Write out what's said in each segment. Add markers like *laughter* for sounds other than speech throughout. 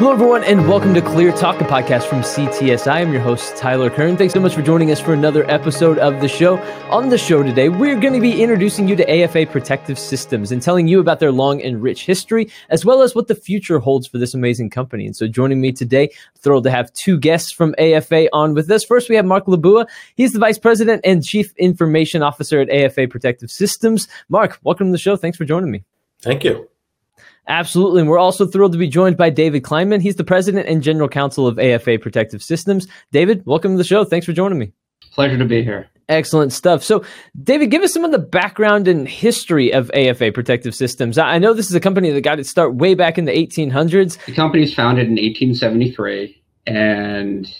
Hello, everyone, and welcome to Clear Talk, a podcast from CTSI. I'm your host, Tyler Kern. Thanks so much for joining us for another episode of the show. On the show today, we're going to be introducing you to AFA Protective Systems and telling you about their long and rich history, as well as what the future holds for this amazing company. And so, joining me today, thrilled to have two guests from AFA on with us. First, we have Mark LaBua. He's the Vice President and Chief Information Officer at AFA Protective Systems. Mark, welcome to the show. Thanks for joining me. Thank you. Absolutely. And we're also thrilled to be joined by David Kleinman. He's the president and general counsel of AFA Protective Systems. David, welcome to the show. Thanks for joining me. Pleasure to be here. Excellent stuff. So, David, give us some of the background and history of AFA Protective Systems. I know this is a company that got its start way back in the 1800s. The company was founded in 1873, and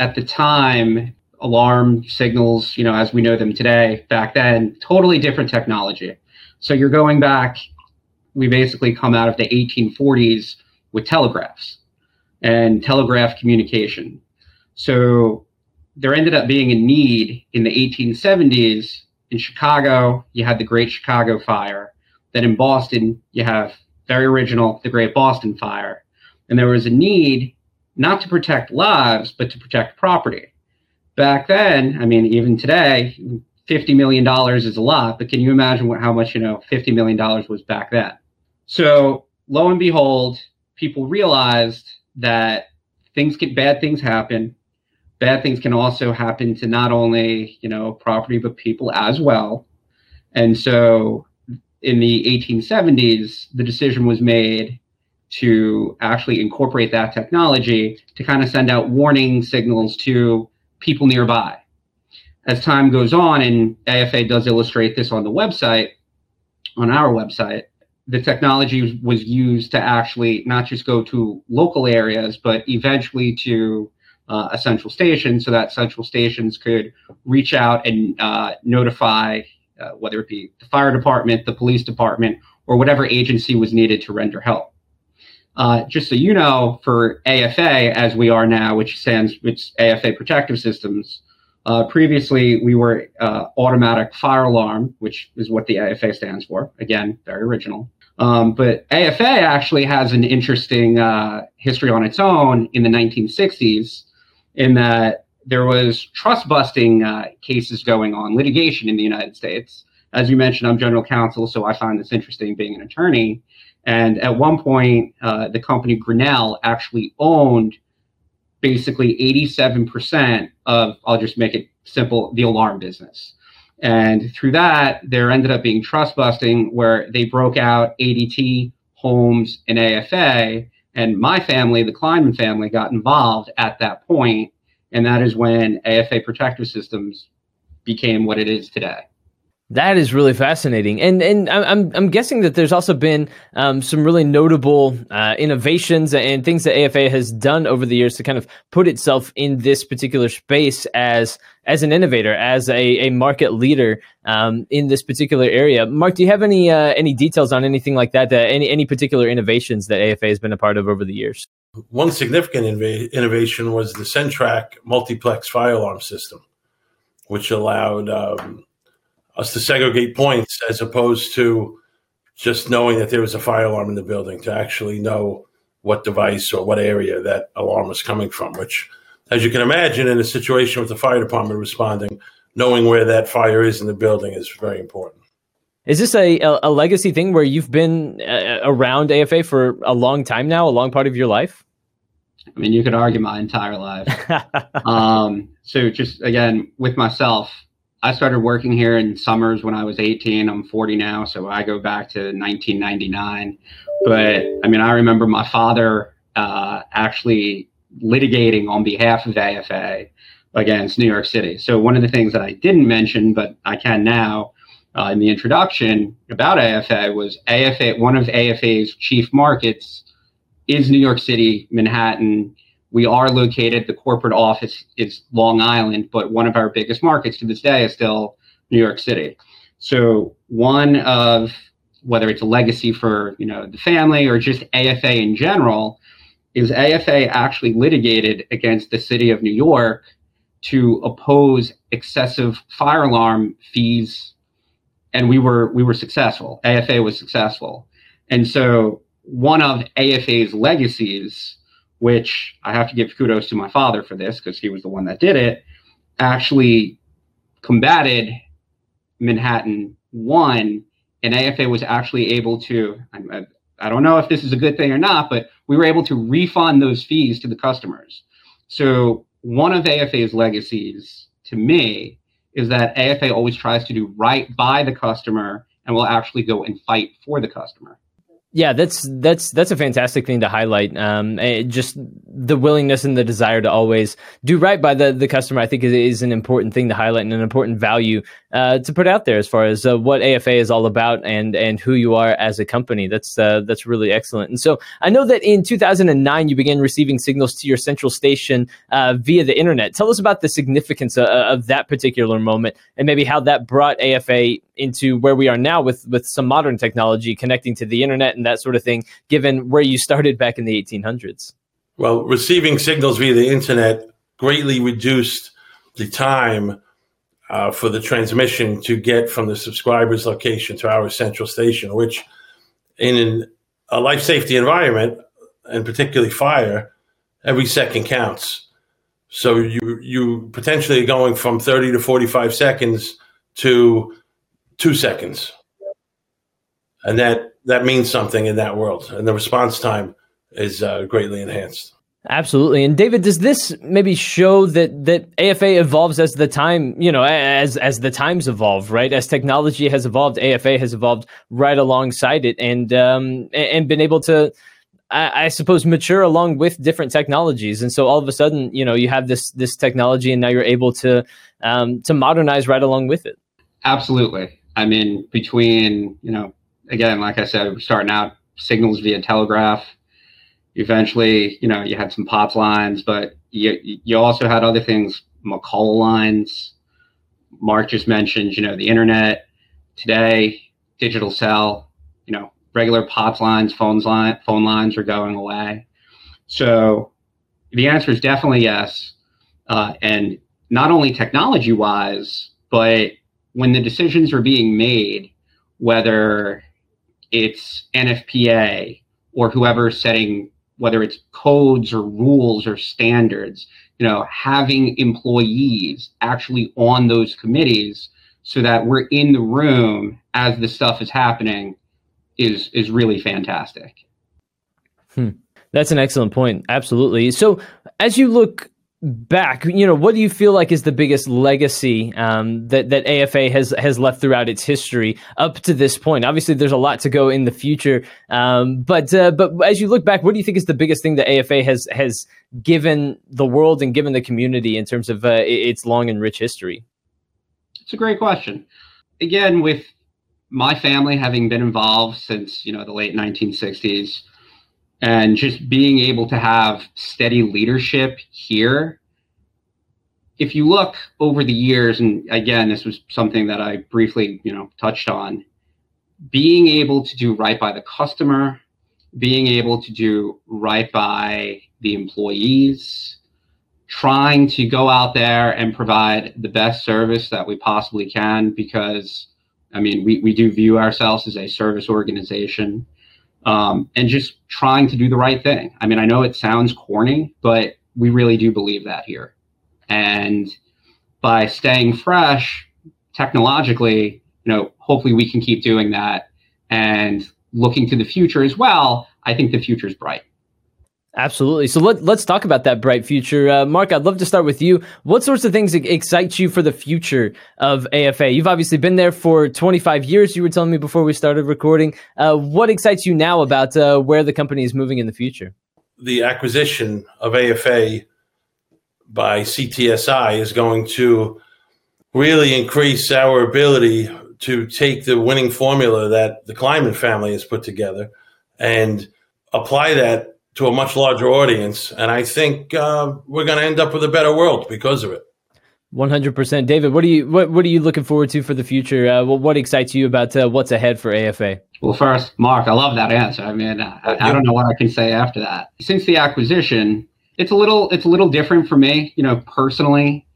at the time, alarm signals, you know, as we know them today, back then, totally different technology. So you're going back we basically come out of the 1840s with telegraphs and telegraph communication. So there ended up being a need in the 1870s. In Chicago, you had the Great Chicago Fire. Then in Boston, you have very original, the Great Boston Fire. And there was a need not to protect lives, but to protect property. Back then, I mean, even today, $50 million is a lot, but can you imagine what, how much, you know, $50 million was back then? So lo and behold, people realized that things get bad things happen. Bad things can also happen to not only, you know, property, but people as well. And so in the 1870s, the decision was made to actually incorporate that technology to kind of send out warning signals to people nearby. As time goes on, and AFA does illustrate this on the website, on our website, the technology was used to actually not just go to local areas, but eventually to uh, a central station so that central stations could reach out and uh, notify uh, whether it be the fire department, the police department, or whatever agency was needed to render help. Uh, just so you know, for AFA, as we are now, which stands, which AFA Protective Systems, uh, previously, we were uh, automatic fire alarm, which is what the AFA stands for. Again, very original. Um, but AFA actually has an interesting uh, history on its own in the 1960s, in that there was trust busting uh, cases going on, litigation in the United States. As you mentioned, I'm general counsel, so I find this interesting being an attorney. And at one point, uh, the company Grinnell actually owned basically 87% of, I'll just make it simple, the alarm business. And through that, there ended up being trust busting where they broke out ADT, Holmes, and AFA. And my family, the Kleinman family, got involved at that point, And that is when AFA Protective Systems became what it is today. That is really fascinating, and and I'm I'm guessing that there's also been um, some really notable uh, innovations and things that AFA has done over the years to kind of put itself in this particular space as as an innovator, as a, a market leader um, in this particular area. Mark, do you have any uh, any details on anything like that? That any any particular innovations that AFA has been a part of over the years? One significant inv- innovation was the Centrac multiplex fire alarm system, which allowed um, us to segregate points as opposed to just knowing that there was a fire alarm in the building to actually know what device or what area that alarm was coming from, which, as you can imagine, in a situation with the fire department responding, knowing where that fire is in the building is very important. Is this a, a legacy thing where you've been uh, around AFA for a long time now, a long part of your life? I mean, you could argue my entire life. *laughs* um, so, just again, with myself, I started working here in summers when I was 18. I'm 40 now, so I go back to 1999. But I mean, I remember my father uh, actually litigating on behalf of AFA against New York City. So one of the things that I didn't mention, but I can now uh, in the introduction about AFA was AFA. One of AFA's chief markets is New York City, Manhattan, we are located, the corporate office is Long Island, but one of our biggest markets to this day is still New York City. So one of whether it's a legacy for you know the family or just AFA in general, is AFA actually litigated against the city of New York to oppose excessive fire alarm fees, and we were we were successful. AFA was successful, and so one of AFA's legacies which I have to give kudos to my father for this because he was the one that did it, actually combated Manhattan 1, and AFA was actually able to, I, I don't know if this is a good thing or not, but we were able to refund those fees to the customers. So one of AFA's legacies to me is that AFA always tries to do right by the customer and will actually go and fight for the customer. Yeah, that's that's that's a fantastic thing to highlight. Um, eh, just the willingness and the desire to always do right by the the customer, I think, is, is an important thing to highlight and an important value uh, to put out there as far as uh, what AFA is all about and and who you are as a company. That's uh, that's really excellent. And so I know that in 2009 you began receiving signals to your central station uh, via the internet. Tell us about the significance of, uh, of that particular moment and maybe how that brought AFA into where we are now with with some modern technology connecting to the internet and that sort of thing. Given where you started back in the 1800s. Well, receiving signals via the internet greatly reduced the time uh, for the transmission to get from the subscriber's location to our central station, which in an, a life safety environment, and particularly fire, every second counts. So you you potentially going from 30 to 45 seconds to two seconds. And that, that means something in that world. And the response time is uh, greatly enhanced. Absolutely. And David, does this maybe show that that AFA evolves as the time, you know, as as the times evolve, right? As technology has evolved, AFA has evolved right alongside it, and um, and been able to, I, I suppose, mature along with different technologies. And so all of a sudden, you know, you have this this technology, and now you're able to um, to modernize right along with it. Absolutely. I mean, between you know, again, like I said, starting out signals via telegraph eventually, you know, you had some POTS lines, but you, you also had other things, McCulloh lines. Mark just mentioned, you know, the internet today, digital cell, you know, regular POTS lines, phones line, phone lines are going away. So the answer is definitely yes. Uh, and not only technology wise, but when the decisions are being made, whether it's NFPA or whoever's setting whether it's codes or rules or standards, you know, having employees actually on those committees so that we're in the room as the stuff is happening is is really fantastic. Hmm. That's an excellent point. Absolutely. So as you look back, you know, what do you feel like is the biggest legacy um, that that AFA has has left throughout its history up to this point? Obviously, there's a lot to go in the future, um, but uh, but as you look back, what do you think is the biggest thing that AFA has has given the world and given the community in terms of uh, its long and rich history? It's a great question. Again, with my family having been involved since you know the late 1960s and just being able to have steady leadership here. If you look over the years, and again, this was something that I briefly, you know, touched on, being able to do right by the customer, being able to do right by the employees, trying to go out there and provide the best service that we possibly can because I mean, we, we do view ourselves as a service organization um, and just trying to do the right thing. I mean, I know it sounds corny, but we really do believe that here. And by staying fresh technologically, you know, hopefully we can keep doing that and looking to the future as well. I think the future is bright. Absolutely. So let, let's talk about that bright future. Uh, Mark, I'd love to start with you. What sorts of things excite you for the future of AFA? You've obviously been there for 25 years, you were telling me before we started recording. Uh, what excites you now about uh, where the company is moving in the future? The acquisition of AFA by CTSI is going to really increase our ability to take the winning formula that the Kleinman family has put together and apply that to a much larger audience. And I think uh, we're going to end up with a better world because of it. One hundred percent, David. What are you what What are you looking forward to for the future? Uh, what, what excites you about uh, what's ahead for AFA? Well, first, Mark, I love that answer. I mean, I, I, don't know what I can say after that. Since the acquisition, it's a little it's a little different for me, you know, personally,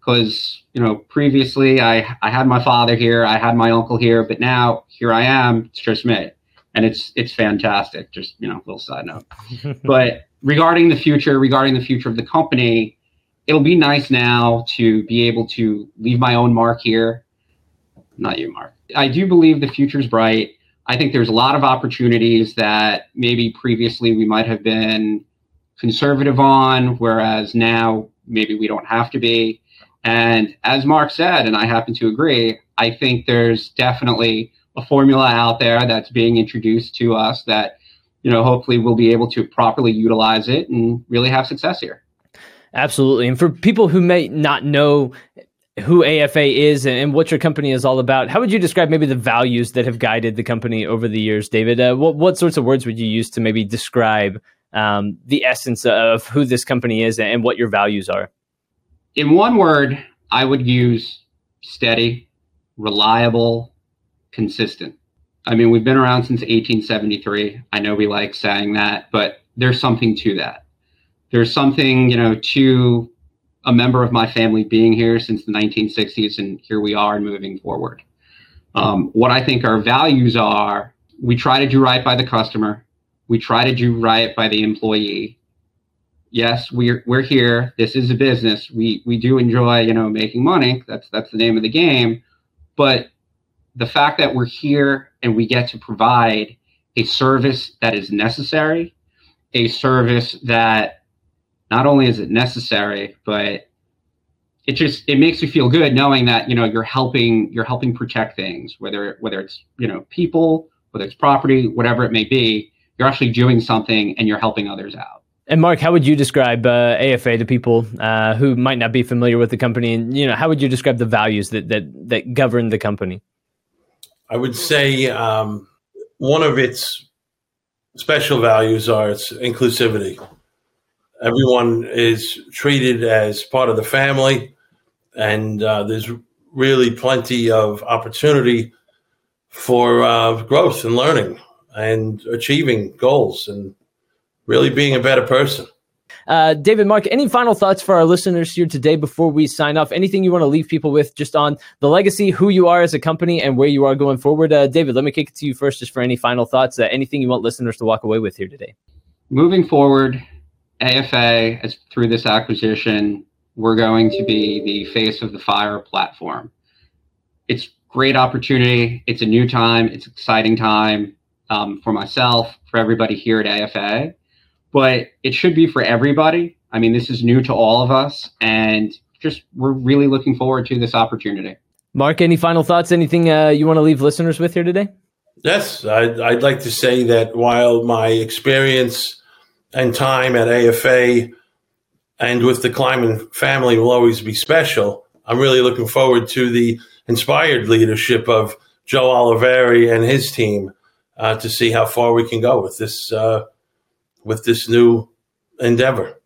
because you know previously I I had my father here, I had my uncle here, but now here I am. It's just me and it's it's fantastic. Just you know, little side note. *laughs* but regarding the future, regarding the future of the company, it'll be nice now to be able to leave my own mark here. Not you, Mark. I do believe the future is bright. I think there's a lot of opportunities that maybe previously we might have been conservative on, whereas now maybe we don't have to be. And as Mark said, and I happen to agree, I think there's definitely a formula out there that's being introduced to us that, you know, hopefully we'll be able to properly utilize it and really have success here. Absolutely. And for people who may not know who AFA is and what your company is all about, how would you describe maybe the values that have guided the company over the years, David? Uh, what, what sorts of words would you use to maybe describe um, the essence of who this company is and what your values are? In one word, I would use steady, reliable, consistent. I mean, we've been around since 1873. I know we like saying that, but there's something to that. There's something, you know, to a member of my family being here since the 1960s, and here we are moving forward. Um, what I think our values are we try to do right by the customer, we try to do right by the employee. Yes, we're we're here. This is a business. We we do enjoy, you know, making money. That's that's the name of the game. But the fact that we're here and we get to provide a service that is necessary, a service that not only is it necessary, but it just it makes you feel good knowing that you know you're helping you're helping protect things, whether whether it's you know people, whether it's property, whatever it may be. You're actually doing something and you're helping others out. And Mark, how would you describe uh, AFA to people uh, who might not be familiar with the company? And you know, how would you describe the values that that that govern the company? I would say um, one of its special values are its inclusivity. Everyone is treated as part of the family, and uh, there's really plenty of opportunity for uh, growth and learning and achieving goals and really being a better person. Uh, David, Mark, any final thoughts for our listeners here today before we sign off? Anything you want to leave people with just on the legacy, who you are as a company, and where you are going forward? Uh, David, let me kick it to you first just for any final thoughts. Uh, anything you want listeners to walk away with here today? Moving forward, AFA, as through this acquisition, we're going to be the face of the fire platform. It's great opportunity. It's a new time. It's exciting time um, for myself, for everybody here at AFA but it should be for everybody. I mean, this is new to all of us, and just we're really looking forward to this opportunity. Mark, any final thoughts? Anything uh, you want to leave listeners with here today? Yes, I'd, I'd like to say that while my experience and time at AFA and with the Kleinman family will always be special, I'm really looking forward to the inspired leadership of Joe Oliveri and his team uh, to see how far we can go with this uh, with this new endeavor.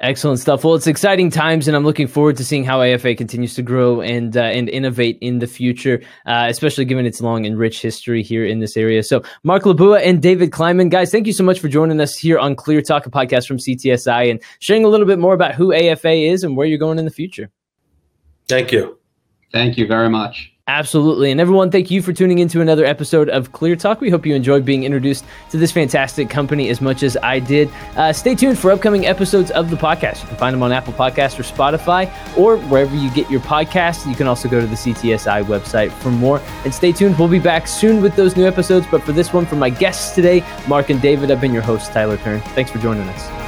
Excellent stuff. Well, it's exciting times, and I'm looking forward to seeing how AFA continues to grow and uh, and innovate in the future, uh, especially given its long and rich history here in this area. So, Mark LaBua and David Kleinman, guys, thank you so much for joining us here on Clear Talk, a podcast from CTSI, and sharing a little bit more about who AFA is and where you're going in the future. Thank you. Thank you very much. Absolutely. And everyone, thank you for tuning into another episode of Clear Talk. We hope you enjoyed being introduced to this fantastic company as much as I did. Uh, stay tuned for upcoming episodes of the podcast. You can find them on Apple Podcasts or Spotify or wherever you get your podcasts. You can also go to the CTSI website for more. And stay tuned. We'll be back soon with those new episodes. But for this one, for my guests today, Mark and David, I've been your host, Tyler Kern. Thanks for joining us.